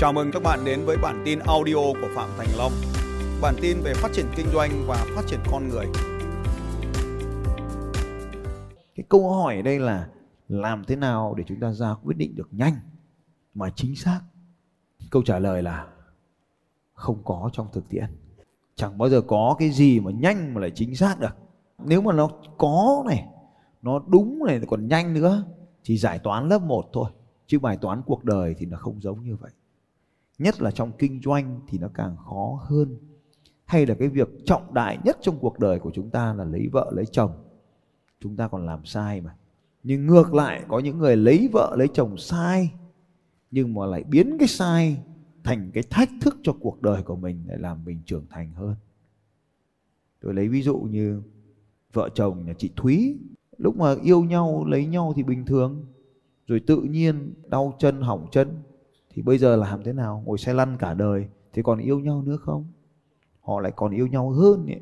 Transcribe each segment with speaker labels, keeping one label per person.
Speaker 1: Chào mừng các bạn đến với bản tin audio của Phạm Thành Long. Bản tin về phát triển kinh doanh và phát triển con người.
Speaker 2: Cái câu hỏi ở đây là làm thế nào để chúng ta ra quyết định được nhanh mà chính xác? Câu trả lời là không có trong thực tiễn. Chẳng bao giờ có cái gì mà nhanh mà lại chính xác được. Nếu mà nó có này, nó đúng này còn nhanh nữa thì giải toán lớp 1 thôi. Chứ bài toán cuộc đời thì nó không giống như vậy nhất là trong kinh doanh thì nó càng khó hơn. Hay là cái việc trọng đại nhất trong cuộc đời của chúng ta là lấy vợ, lấy chồng. Chúng ta còn làm sai mà. Nhưng ngược lại, có những người lấy vợ, lấy chồng sai, nhưng mà lại biến cái sai thành cái thách thức cho cuộc đời của mình để làm mình trưởng thành hơn. Tôi lấy ví dụ như vợ chồng nhà chị thúy. Lúc mà yêu nhau, lấy nhau thì bình thường. Rồi tự nhiên đau chân, hỏng chân thì bây giờ làm thế nào? Ngồi xe lăn cả đời thì còn yêu nhau nữa không? Họ lại còn yêu nhau hơn ấy.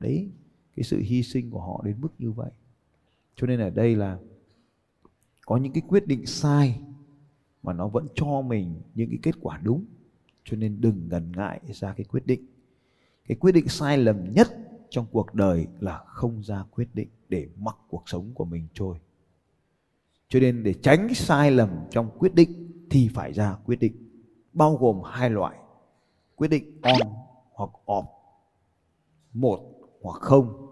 Speaker 2: đấy, cái sự hy sinh của họ đến mức như vậy. Cho nên ở đây là có những cái quyết định sai mà nó vẫn cho mình những cái kết quả đúng. Cho nên đừng ngần ngại ra cái quyết định. Cái quyết định sai lầm nhất trong cuộc đời là không ra quyết định để mặc cuộc sống của mình trôi. Cho nên để tránh sai lầm trong quyết định thì phải ra quyết định. Bao gồm hai loại, quyết định on hoặc off. Một hoặc không,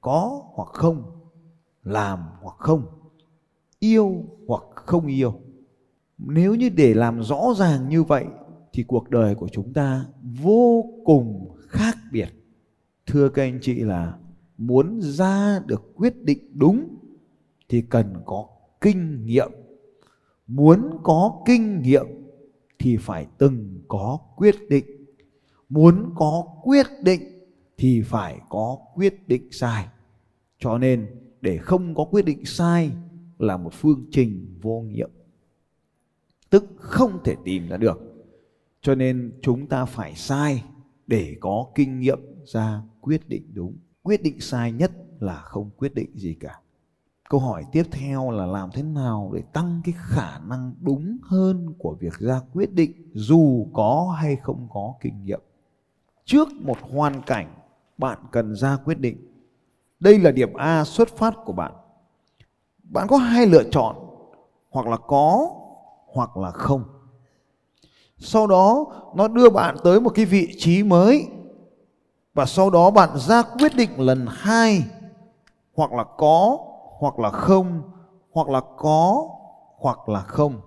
Speaker 2: có hoặc không, làm hoặc không, yêu hoặc không yêu. Nếu như để làm rõ ràng như vậy thì cuộc đời của chúng ta vô cùng khác biệt. Thưa các anh chị là muốn ra được quyết định đúng thì cần có kinh nghiệm muốn có kinh nghiệm thì phải từng có quyết định. Muốn có quyết định thì phải có quyết định sai. Cho nên để không có quyết định sai là một phương trình vô nghiệm. Tức không thể tìm ra được. Cho nên chúng ta phải sai để có kinh nghiệm ra quyết định đúng. Quyết định sai nhất là không quyết định gì cả câu hỏi tiếp theo là làm thế nào để tăng cái khả năng đúng hơn của việc ra quyết định, dù có hay không có kinh nghiệm? Trước một hoàn cảnh, bạn cần ra quyết định. Đây là điểm a xuất phát của bạn. Bạn có hai lựa chọn, hoặc là có, hoặc là không. Sau đó, nó đưa bạn tới một cái vị trí mới, và sau đó bạn ra quyết định lần hai, hoặc là có hoặc là không, hoặc là có, hoặc là không.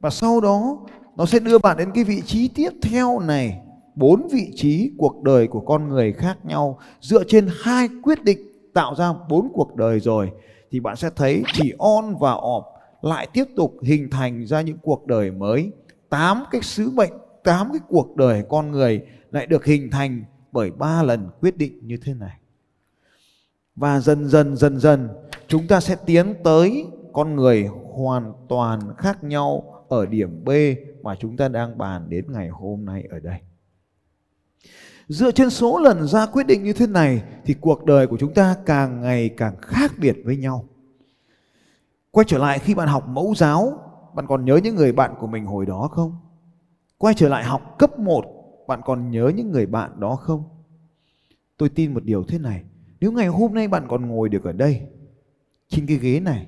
Speaker 2: Và sau đó, nó sẽ đưa bạn đến cái vị trí tiếp theo này, bốn vị trí cuộc đời của con người khác nhau, dựa trên hai quyết định tạo ra bốn cuộc đời rồi. Thì bạn sẽ thấy chỉ on và off, lại tiếp tục hình thành ra những cuộc đời mới. Tám cái sứ mệnh, tám cái cuộc đời con người lại được hình thành bởi ba lần quyết định như thế này và dần dần dần dần chúng ta sẽ tiến tới con người hoàn toàn khác nhau ở điểm B mà chúng ta đang bàn đến ngày hôm nay ở đây. Dựa trên số lần ra quyết định như thế này thì cuộc đời của chúng ta càng ngày càng khác biệt với nhau. Quay trở lại khi bạn học mẫu giáo, bạn còn nhớ những người bạn của mình hồi đó không? Quay trở lại học cấp 1, bạn còn nhớ những người bạn đó không? Tôi tin một điều thế này, nếu ngày hôm nay bạn còn ngồi được ở đây, trên cái ghế này,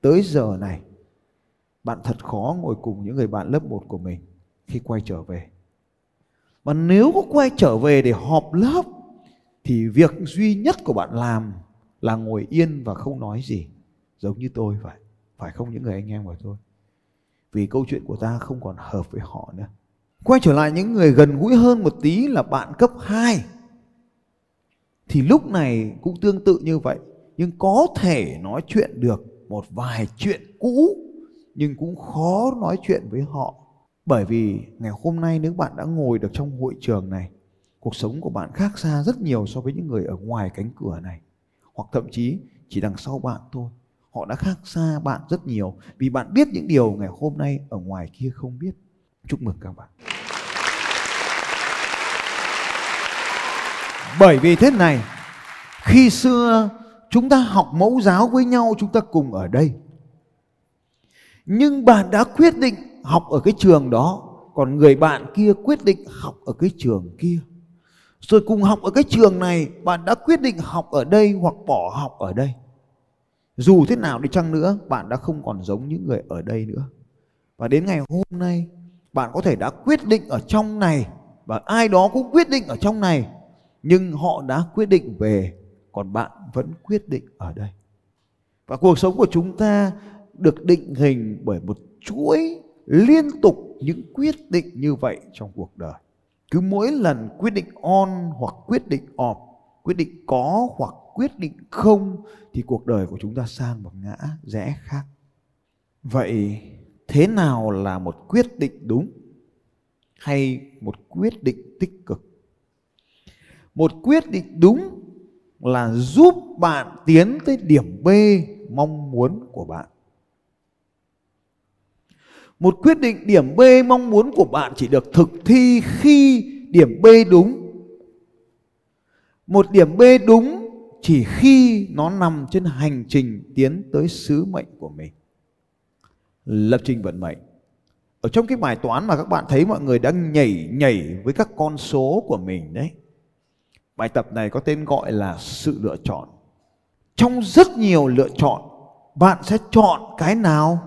Speaker 2: tới giờ này, bạn thật khó ngồi cùng những người bạn lớp 1 của mình khi quay trở về. Và nếu có quay trở về để họp lớp, thì việc duy nhất của bạn làm là ngồi yên và không nói gì. Giống như tôi vậy. Phải không những người anh em của tôi. Vì câu chuyện của ta không còn hợp với họ nữa. Quay trở lại những người gần gũi hơn một tí là bạn cấp 2 thì lúc này cũng tương tự như vậy. Nhưng có thể nói chuyện được một vài chuyện cũ, nhưng cũng khó nói chuyện với họ. Bởi vì ngày hôm nay nếu bạn đã ngồi được trong hội trường này, cuộc sống của bạn khác xa rất nhiều so với những người ở ngoài cánh cửa này. Hoặc thậm chí chỉ đằng sau bạn thôi. Họ đã khác xa bạn rất nhiều vì bạn biết những điều ngày hôm nay ở ngoài kia không biết. Chúc mừng các bạn. Bởi vì thế này, khi xưa chúng ta học mẫu giáo với nhau chúng ta cùng ở đây. Nhưng bạn đã quyết định học ở cái trường đó còn người bạn kia quyết định học ở cái trường kia. Rồi cùng học ở cái trường này bạn đã quyết định học ở đây hoặc bỏ học ở đây. Dù thế nào đi chăng nữa bạn đã không còn giống những người ở đây nữa. Và đến ngày hôm nay bạn có thể đã quyết định ở trong này và ai đó cũng quyết định ở trong này nhưng họ đã quyết định về, còn bạn vẫn quyết định ở đây. Và cuộc sống của chúng ta được định hình bởi một chuỗi liên tục những quyết định như vậy trong cuộc đời. Cứ mỗi lần quyết định on hoặc quyết định off, quyết định có hoặc quyết định không, thì cuộc đời của chúng ta sang một ngã rẽ khác. Vậy thế nào là một quyết định đúng hay một quyết định tích cực? Một quyết định đúng là giúp bạn tiến tới điểm b mong muốn của bạn. Một quyết định điểm b mong muốn của bạn chỉ được thực thi khi điểm b đúng. Một điểm b đúng chỉ khi nó nằm trên hành trình tiến tới sứ mệnh của mình. Lập trình vận mệnh. Ở trong cái bài toán mà các bạn thấy mọi người đang nhảy nhảy với các con số của mình đấy bài tập này có tên gọi là sự lựa chọn. Trong rất nhiều lựa chọn, bạn sẽ chọn cái nào?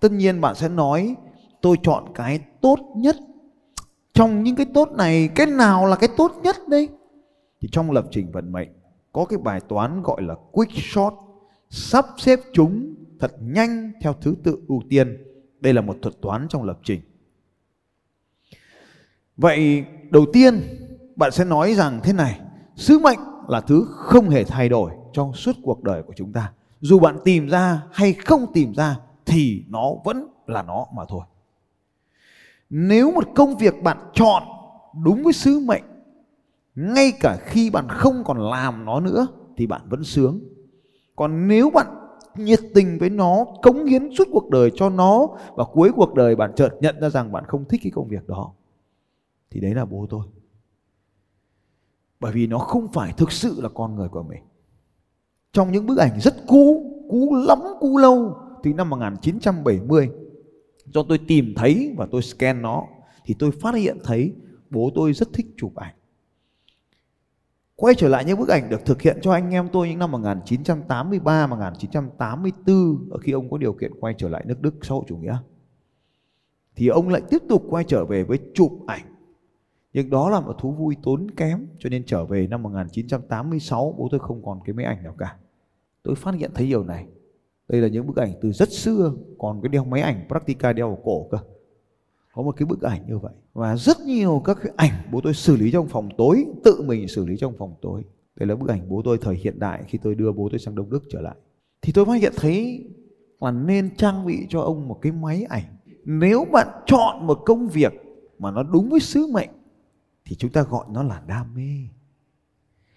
Speaker 2: Tất nhiên bạn sẽ nói, tôi chọn cái tốt nhất. Trong những cái tốt này, cái nào là cái tốt nhất đây? Thì trong lập trình vận mệnh, có cái bài toán gọi là quick shot, sắp xếp chúng thật nhanh theo thứ tự ưu tiên. Đây là một thuật toán trong lập trình. Vậy, đầu tiên bạn sẽ nói rằng thế này, sứ mệnh là thứ không hề thay đổi trong suốt cuộc đời của chúng ta. Dù bạn tìm ra hay không tìm ra thì nó vẫn là nó mà thôi. Nếu một công việc bạn chọn đúng với sứ mệnh, ngay cả khi bạn không còn làm nó nữa thì bạn vẫn sướng. Còn nếu bạn nhiệt tình với nó, cống hiến suốt cuộc đời cho nó và cuối cuộc đời bạn chợt nhận ra rằng bạn không thích cái công việc đó, thì đấy là bố tôi bởi vì nó không phải thực sự là con người của mình trong những bức ảnh rất cũ cũ lắm cũ lâu từ năm 1970 do tôi tìm thấy và tôi scan nó thì tôi phát hiện thấy bố tôi rất thích chụp ảnh Quay trở lại những bức ảnh được thực hiện cho anh em tôi những năm 1983, 1984 ở khi ông có điều kiện quay trở lại nước Đức xã hội chủ nghĩa. Thì ông lại tiếp tục quay trở về với chụp ảnh. Nhưng đó là một thú vui tốn kém, cho nên trở về năm 1986 bố tôi không còn cái máy ảnh nào cả. Tôi phát hiện thấy điều này. Đây là những bức ảnh từ rất xưa, còn cái đeo máy ảnh Praktica đeo ở cổ cơ có một cái bức ảnh như vậy, và rất nhiều các cái ảnh bố tôi xử lý trong phòng tối, tự mình xử lý trong phòng tối đây là bức ảnh bố tôi thời hiện đại, khi tôi đưa bố tôi sang đông đức trở lại thì tôi phát hiện thấy là nên trang bị cho ông một cái máy ảnh nếu bạn chọn một công việc mà nó đúng với sứ mệnh thì chúng ta gọi nó là đam mê.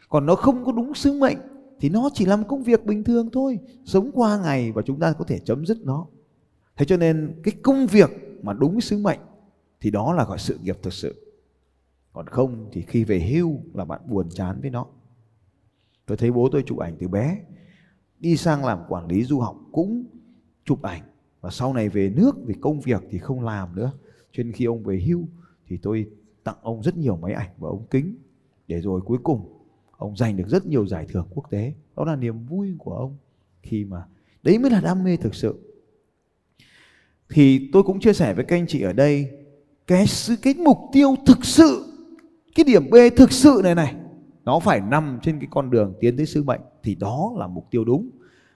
Speaker 2: Còn nó không có đúng sứ mệnh, thì nó chỉ là một công việc bình thường thôi. Sống qua ngày và chúng ta có thể chấm dứt nó. Thế cho nên cái công việc mà đúng sứ mệnh, thì đó là gọi sự nghiệp thực sự. Còn không thì khi về hưu là bạn buồn chán với nó. Tôi thấy bố tôi chụp ảnh từ bé, đi sang làm quản lý du học cũng chụp ảnh. Và sau này về nước vì công việc thì không làm nữa. Cho nên khi ông về hưu thì tôi tặng ông rất nhiều máy ảnh và ống kính. Để rồi cuối cùng, ông giành được rất nhiều giải thưởng quốc tế. Đó là niềm vui của ông khi mà đấy mới là đam mê thực sự. Thì tôi cũng chia sẻ với các anh chị ở đây, cái sự, cái mục tiêu thực sự, cái điểm B thực sự này này, nó phải nằm trên cái con đường tiến tới sứ mệnh. Thì đó là mục tiêu đúng.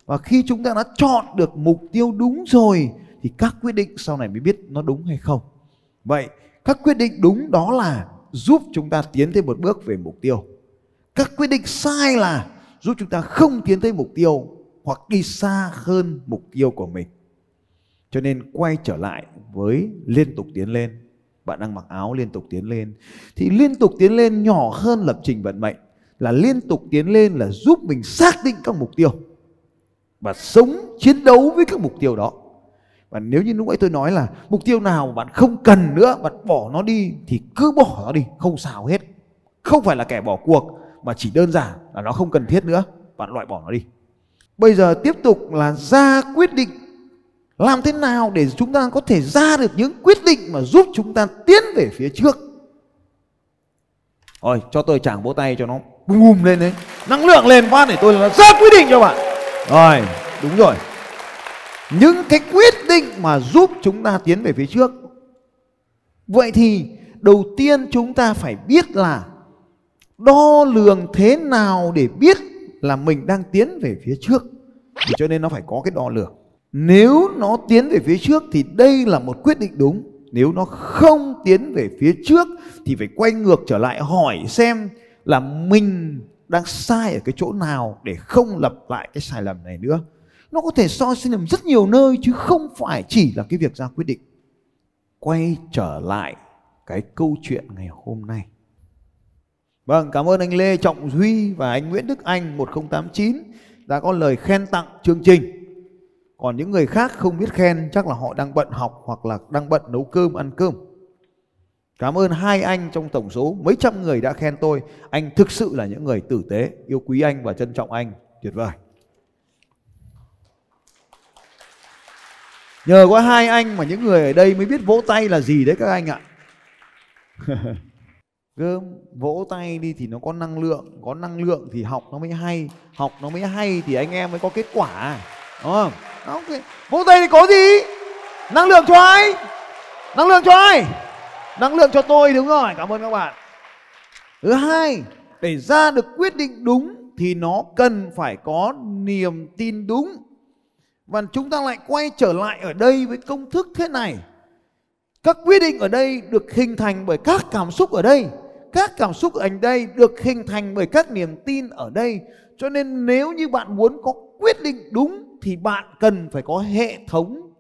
Speaker 2: Và khi chúng ta đã chọn được mục tiêu đúng rồi, thì các quyết định sau này mới biết nó đúng hay không. Vậy các quyết định đúng đó là giúp chúng ta tiến thêm một bước về mục tiêu. Các quyết định sai là giúp chúng ta không tiến tới mục tiêu hoặc đi xa hơn mục tiêu của mình. Cho nên quay trở lại với liên tục tiến lên. Bạn đang mặc áo liên tục tiến lên. Thì liên tục tiến lên nhỏ hơn lập trình vận mệnh là liên tục tiến lên là giúp mình xác định các mục tiêu và sống chiến đấu với các mục tiêu đó và nếu như lúc ấy tôi nói là mục tiêu nào mà bạn không cần nữa, bạn bỏ nó đi thì cứ bỏ nó đi, không sao hết. Không phải là kẻ bỏ cuộc, mà chỉ đơn giản là nó không cần thiết nữa, bạn loại bỏ nó đi. Bây giờ tiếp tục là ra quyết định. Làm thế nào để chúng ta có thể ra được những quyết định mà giúp chúng ta tiến về phía trước? Rồi cho tôi chàng vỗ tay cho nó bùm lên đấy. Năng lượng lên phát để tôi là ra quyết định cho bạn. Rồi, đúng rồi những cái quyết định mà giúp chúng ta tiến về phía trước. Vậy thì đầu tiên chúng ta phải biết là đo lường thế nào để biết là mình đang tiến về phía trước. Thì cho nên nó phải có cái đo lường. Nếu nó tiến về phía trước thì đây là một quyết định đúng. Nếu nó không tiến về phía trước thì phải quay ngược trở lại hỏi xem là mình đang sai ở cái chỗ nào để không lặp lại cái sai lầm này nữa nó có thể soi sánh ở rất nhiều nơi chứ không phải chỉ là cái việc ra quyết định quay trở lại cái câu chuyện ngày hôm nay Vâng, cảm ơn anh Lê Trọng Duy và anh Nguyễn Đức Anh 1089 đã có lời khen tặng chương trình. Còn những người khác không biết khen chắc là họ đang bận học hoặc là đang bận nấu cơm ăn cơm. Cảm ơn hai anh trong tổng số mấy trăm người đã khen tôi. Anh thực sự là những người tử tế, yêu quý anh và trân trọng anh. Tuyệt vời. Nhờ có hai anh mà những người ở đây mới biết vỗ tay là gì đấy các anh ạ. Gơm vỗ tay đi thì nó có năng lượng, có năng lượng thì học nó mới hay, học nó mới hay thì anh em mới có kết quả. Đúng không? Okay. Vỗ tay thì có gì? Năng lượng cho ai? Năng lượng cho ai? Năng lượng cho tôi đúng rồi, cảm ơn các bạn. Thứ hai, để ra được quyết định đúng thì nó cần phải có niềm tin đúng. Và chúng ta lại quay trở lại ở đây với công thức thế này. Các quyết định ở đây được hình thành bởi các cảm xúc ở đây. Các cảm xúc ở đây được hình thành bởi các niềm tin ở đây. Cho nên nếu như bạn muốn có quyết định đúng thì bạn cần phải có hệ thống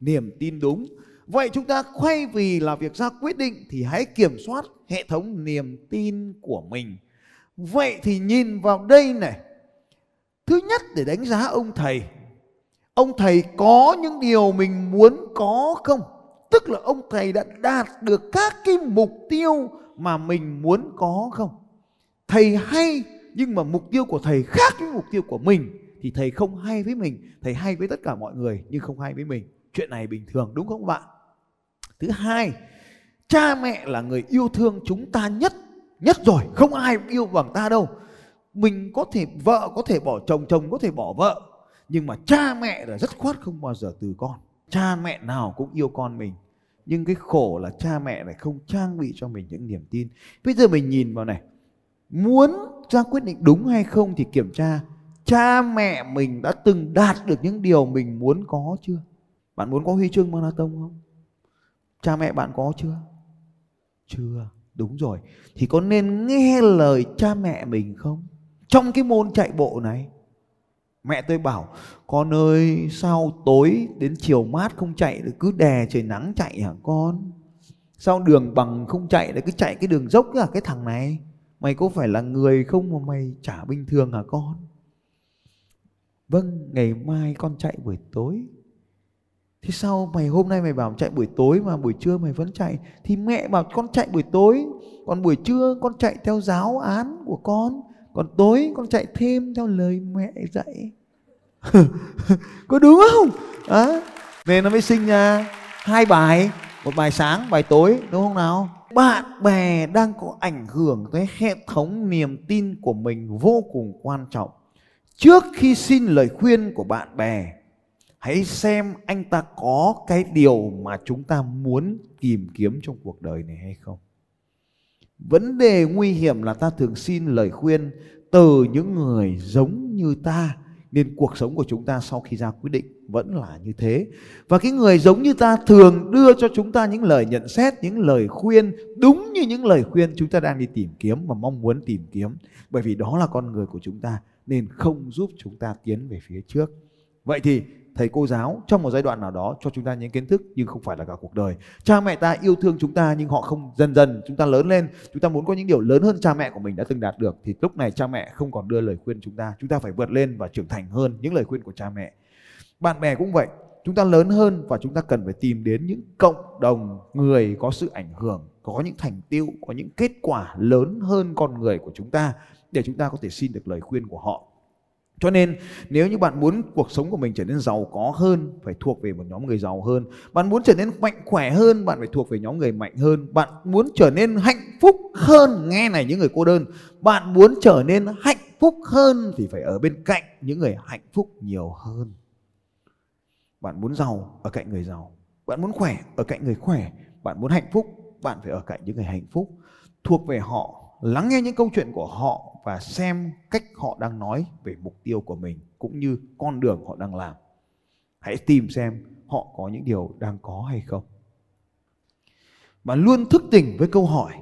Speaker 2: niềm tin đúng. Vậy chúng ta quay vì là việc ra quyết định thì hãy kiểm soát hệ thống niềm tin của mình. Vậy thì nhìn vào đây này. Thứ nhất để đánh giá ông thầy ông thầy có những điều mình muốn có không? Tức là ông thầy đã đạt được các cái mục tiêu mà mình muốn có không? Thầy hay, nhưng mà mục tiêu của thầy khác với mục tiêu của mình thì thầy không hay với mình. Thầy hay với tất cả mọi người, nhưng không hay với mình. Chuyện này bình thường, đúng không bạn? Thứ hai, cha mẹ là người yêu thương chúng ta nhất nhất rồi. Không ai yêu bằng ta đâu. Mình có thể vợ, có thể bỏ chồng chồng có thể bỏ vợ nhưng mà cha mẹ là rất khoát không bao giờ từ con. Cha mẹ nào cũng yêu con mình. Nhưng cái khổ là cha mẹ lại không trang bị cho mình những niềm tin. Bây giờ mình nhìn vào này. Muốn ra quyết định đúng hay không thì kiểm tra. Cha mẹ mình đã từng đạt được những điều mình muốn có chưa? Bạn muốn có huy chương marathon không? Cha mẹ bạn có chưa? Chưa. Đúng rồi. Thì có nên nghe lời cha mẹ mình không? Trong cái môn chạy bộ này Mẹ tôi bảo, con ơi, sao tối đến chiều mát không chạy được? Cứ đè trời nắng chạy hả con? Sao đường bằng không chạy lại cứ chạy cái đường dốc à cái thằng này. Mày có phải là người không mà mày chả bình thường hả con? Vâng ngày mai con chạy buổi tối. Thế sao mày hôm nay mày bảo chạy buổi tối mà buổi trưa mày vẫn chạy? Thì mẹ bảo con chạy buổi tối. Còn buổi trưa con chạy theo giáo án của con còn tối con chạy thêm theo lời mẹ dạy. Có đúng không? À, nên nó mới sinh ra hai bài. Một bài sáng bài tối đúng không nào? Bạn bè đang có ảnh hưởng tới hệ thống niềm tin của mình vô cùng quan trọng. Trước khi xin lời khuyên của bạn bè hãy xem anh ta có cái điều mà chúng ta muốn tìm kiếm trong cuộc đời này hay không vấn đề nguy hiểm là ta thường xin lời khuyên từ những người giống như ta, nên cuộc sống của chúng ta sau khi ra quyết định vẫn là như thế. Và cái người giống như ta thường đưa cho chúng ta những lời nhận xét, những lời khuyên, đúng như những lời khuyên chúng ta đang đi tìm kiếm và mong muốn tìm kiếm. Bởi vì đó là con người của chúng ta, nên không giúp chúng ta tiến về phía trước vậy thì thầy cô giáo trong một giai đoạn nào đó cho chúng ta những kiến thức nhưng không phải là cả cuộc đời. Cha mẹ ta yêu thương chúng ta nhưng họ không dần dần chúng ta lớn lên. Chúng ta muốn có những điều lớn hơn cha mẹ của mình đã từng đạt được thì lúc này cha mẹ không còn đưa lời khuyên chúng ta. Chúng ta phải vượt lên và trưởng thành hơn những lời khuyên của cha mẹ. Bạn bè cũng vậy, chúng ta lớn hơn và chúng ta cần phải tìm đến những cộng đồng người có sự ảnh hưởng, có những thành tựu, có những kết quả lớn hơn con người của chúng ta để chúng ta có thể xin được lời khuyên của họ. Cho nên, nếu như bạn muốn cuộc sống của mình trở nên giàu có hơn, phải thuộc về một nhóm người giàu hơn. Bạn muốn trở nên mạnh khỏe hơn, bạn phải thuộc về nhóm người mạnh hơn. Bạn muốn trở nên hạnh phúc hơn, nghe này những người cô đơn. Bạn muốn trở nên hạnh phúc hơn thì phải ở bên cạnh những người hạnh phúc nhiều hơn. Bạn muốn giàu ở cạnh người giàu. Bạn muốn khỏe ở cạnh người khỏe. Bạn muốn hạnh phúc, bạn phải ở cạnh những người hạnh phúc. Thuộc về họ lắng nghe những câu chuyện của họ và xem cách họ đang nói về mục tiêu của mình cũng như con đường họ đang làm. Hãy tìm xem họ có những điều đang có hay không. Và luôn thức tỉnh với câu hỏi,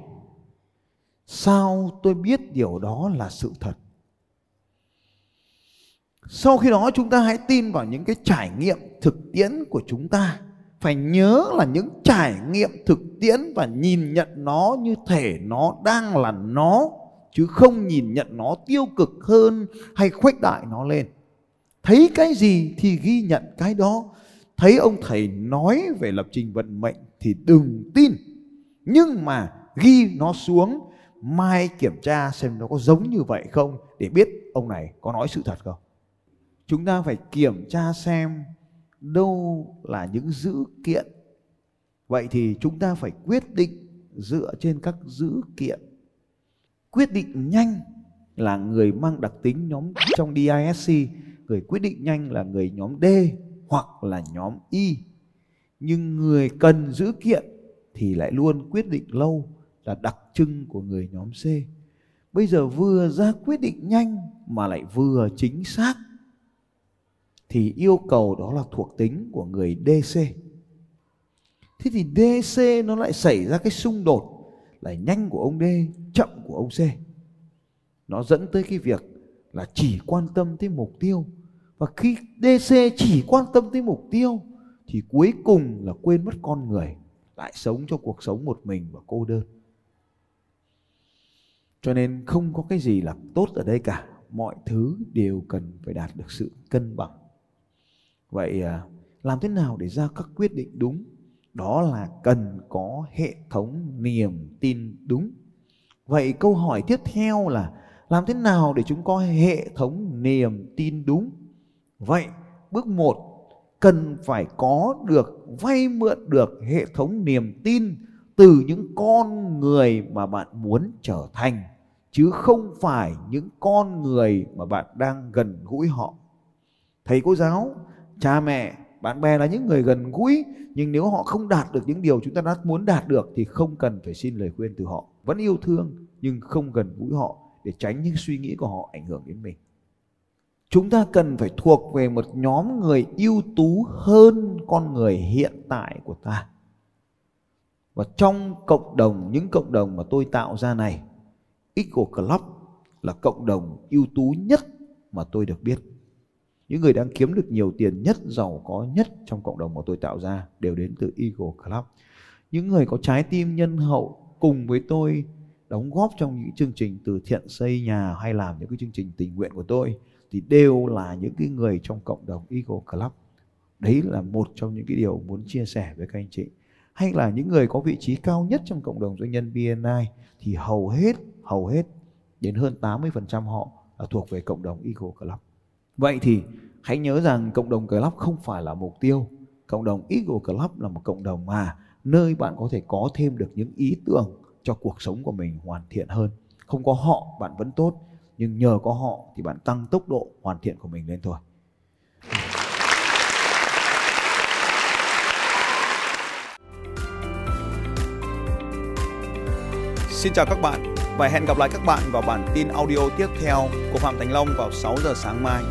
Speaker 2: Sao tôi biết điều đó là sự thật? Sau khi đó chúng ta hãy tin vào những cái trải nghiệm thực tiễn của chúng ta phải nhớ là những trải nghiệm thực tiễn và nhìn nhận nó như thể nó đang là nó, chứ không nhìn nhận nó tiêu cực hơn hay khuếch đại nó lên. Thấy cái gì thì ghi nhận cái đó. Thấy ông thầy nói về lập trình vận mệnh thì đừng tin. Nhưng mà ghi nó xuống, mai kiểm tra xem nó có giống như vậy không để biết ông này có nói sự thật không. Chúng ta phải kiểm tra xem đâu là những dữ kiện. Vậy thì chúng ta phải quyết định dựa trên các dữ kiện. Quyết định nhanh là người mang đặc tính nhóm trong DISC người quyết định nhanh là người nhóm D hoặc là nhóm Y nhưng người cần dữ kiện thì lại luôn quyết định lâu là đặc trưng của người nhóm C. Bây giờ vừa ra quyết định nhanh mà lại vừa chính xác thì yêu cầu đó là thuộc tính của người DC. Thế thì DC nó lại xảy ra cái xung đột là nhanh của ông D, chậm của ông C. Nó dẫn tới cái việc là chỉ quan tâm tới mục tiêu. Và khi DC chỉ quan tâm tới mục tiêu thì cuối cùng là quên mất con người, lại sống cho cuộc sống một mình và cô đơn. Cho nên không có cái gì là tốt ở đây cả, mọi thứ đều cần phải đạt được sự cân bằng vậy à, làm thế nào để ra các quyết định đúng? Đó là cần có hệ thống niềm tin đúng. Vậy câu hỏi tiếp theo là làm thế nào để chúng có hệ thống niềm tin đúng? Vậy, bước một, cần phải có được, vay mượn được hệ thống niềm tin từ những con người mà bạn muốn trở thành, chứ không phải những con người mà bạn đang gần gũi họ. Thầy cô giáo cha mẹ, bạn bè là những người gần gũi, nhưng nếu họ không đạt được những điều chúng ta đã muốn đạt được thì không cần phải xin lời khuyên từ họ. Vẫn yêu thương, nhưng không gần gũi họ để tránh những suy nghĩ của họ ảnh hưởng đến mình. Chúng ta cần phải thuộc về một nhóm người ưu tú hơn con người hiện tại của ta. Và trong cộng đồng, những cộng đồng mà tôi tạo ra này Eagle Club là cộng đồng ưu tú nhất mà tôi được biết những người đang kiếm được nhiều tiền nhất, giàu có nhất trong cộng đồng mà tôi tạo ra đều đến từ Eagle Club. Những người có trái tim nhân hậu cùng với tôi đóng góp trong những chương trình từ thiện xây nhà hay làm những cái chương trình tình nguyện của tôi thì đều là những cái người trong cộng đồng Eagle Club. Đấy là một trong những cái điều muốn chia sẻ với các anh chị. Hay là những người có vị trí cao nhất trong cộng đồng doanh nhân BNI thì hầu hết, hầu hết đến hơn 80% họ là thuộc về cộng đồng Eagle Club. Vậy thì hãy nhớ rằng cộng đồng club không phải là mục tiêu. Cộng đồng Eagle Club là một cộng đồng mà nơi bạn có thể có thêm được những ý tưởng cho cuộc sống của mình hoàn thiện hơn. Không có họ bạn vẫn tốt, nhưng nhờ có họ thì bạn tăng tốc độ hoàn thiện của mình lên thôi.
Speaker 1: Xin chào các bạn và hẹn gặp lại các bạn vào bản tin audio tiếp theo của Phạm Thành Long vào 6 giờ sáng mai.